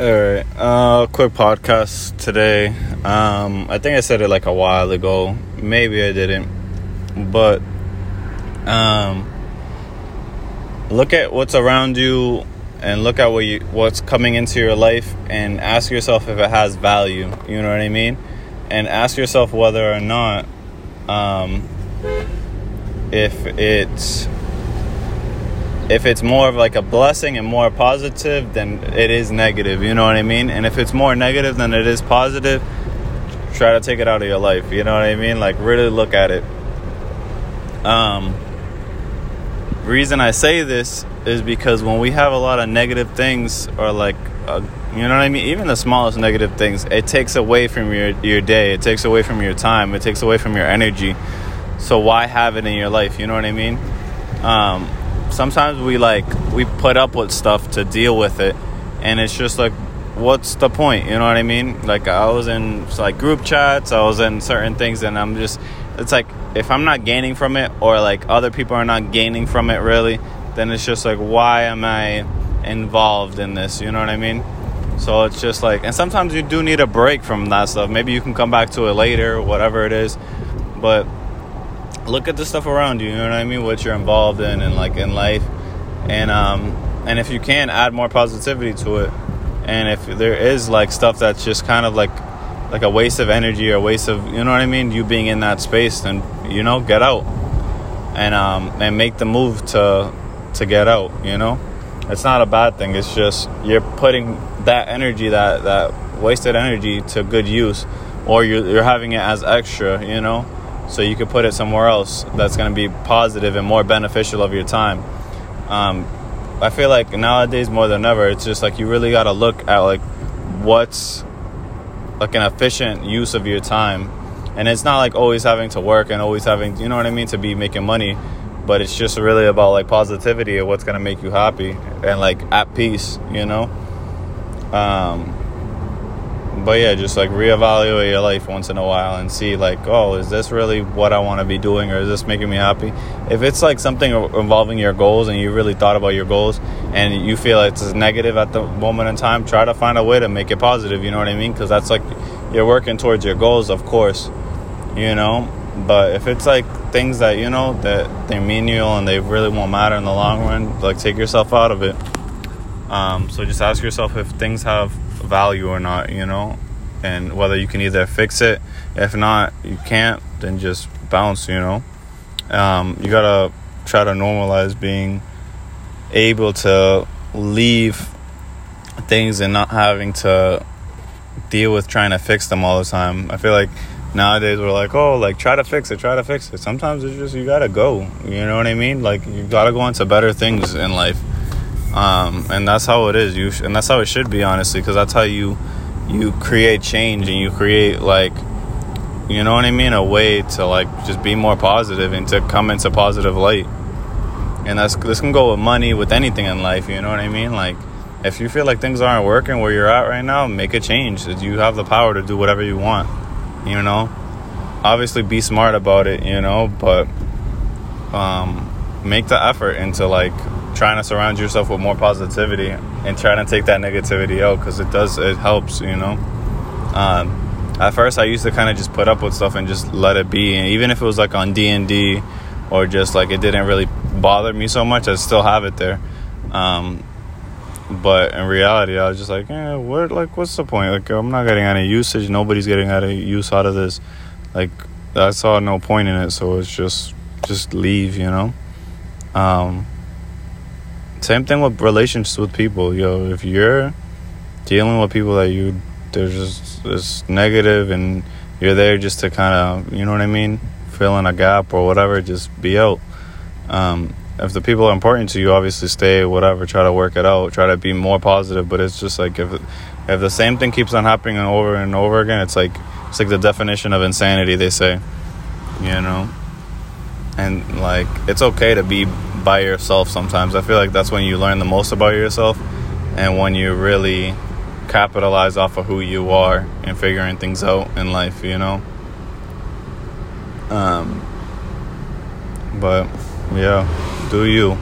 All right, uh, quick podcast today. Um, I think I said it like a while ago. Maybe I didn't, but um, look at what's around you and look at what you what's coming into your life and ask yourself if it has value. You know what I mean? And ask yourself whether or not um, if it's if it's more of like a blessing and more positive than it is negative you know what i mean? And if it's more negative than it is positive try to take it out of your life you know what i mean? Like really look at it. Um reason i say this is because when we have a lot of negative things or like uh, you know what i mean? Even the smallest negative things it takes away from your your day. It takes away from your time. It takes away from your energy. So why have it in your life? You know what i mean? Um sometimes we like we put up with stuff to deal with it and it's just like what's the point? You know what i mean? Like i was in like group chats i was in certain things and i'm just it's like if i'm not gaining from it or like other people are not gaining from it really then it's just like why am i involved in this? You know what i mean? So it's just like and sometimes you do need a break from that stuff. Maybe you can come back to it later whatever it is. But look at the stuff around you. You know what I mean? What you're involved in and like in life, and um, and if you can add more positivity to it, and if there is like stuff that's just kind of like like a waste of energy or a waste of you know what I mean, you being in that space, then you know get out and um and make the move to to get out. You know, it's not a bad thing. It's just you're putting that energy that that wasted energy to good use, or you're you're having it as extra. You know so you could put it somewhere else that's going to be positive and more beneficial of your time. Um, i feel like nowadays more than ever it's just like you really got to look at like what's like an efficient use of your time. And it's not like always having to work and always having you know what i mean to be making money but it's just really about like positivity and what's going to make you happy and like at peace you know? Um, but yeah, just like reevaluate your life once in a while and see like, oh, is this really what I want to be doing, or is this making me happy? If it's like something involving your goals and you really thought about your goals and you feel like it's negative at the moment in time, try to find a way to make it positive. You know what I mean? Because that's like you're working towards your goals, of course. You know, but if it's like things that you know that they mean you and they really won't matter in the long run, like take yourself out of it. Um, so just ask yourself if things have value or not, you know, and whether you can either fix it. If not, you can't, then just bounce, you know. Um, you gotta try to normalize being able to leave things and not having to deal with trying to fix them all the time. I feel like nowadays we're like, oh, like try to fix it, try to fix it. Sometimes it's just you gotta go. You know what I mean? Like you gotta go into better things in life um, and that's how it is. You sh- and that's how it should be, honestly, because that's how you you create change and you create like you know what I mean, a way to like just be more positive and to come into positive light. And that's this can go with money, with anything in life. You know what I mean? Like if you feel like things aren't working where you're at right now, make a change. You have the power to do whatever you want. You know, obviously be smart about it. You know, but um, make the effort into like trying to surround yourself with more positivity and trying to take that negativity out because it does it helps you know? Um, at first i used to kind of just put up with stuff and just let it be and even if it was like on d&d or just like it didn't really bother me so much i still have it there. Um, but in reality i was just like yeah what like what's the point? Like i'm not getting any usage. Nobody's getting any use out of this. Like i saw no point in it so it's just just leave you know? Um, same thing with relationships with people. Yo, if you're dealing with people that you there's just this negative and you're there just to kind of you know what I mean, fill in a gap or whatever, just be out. Um, if the people are important to you, obviously stay. Whatever, try to work it out. Try to be more positive. But it's just like if if the same thing keeps on happening over and over again, it's like it's like the definition of insanity. They say, you know, and like it's okay to be by yourself sometimes. I feel like that's when you learn the most about yourself and when you really capitalize off of who you are and figuring things out in life, you know? Um, but yeah, do you.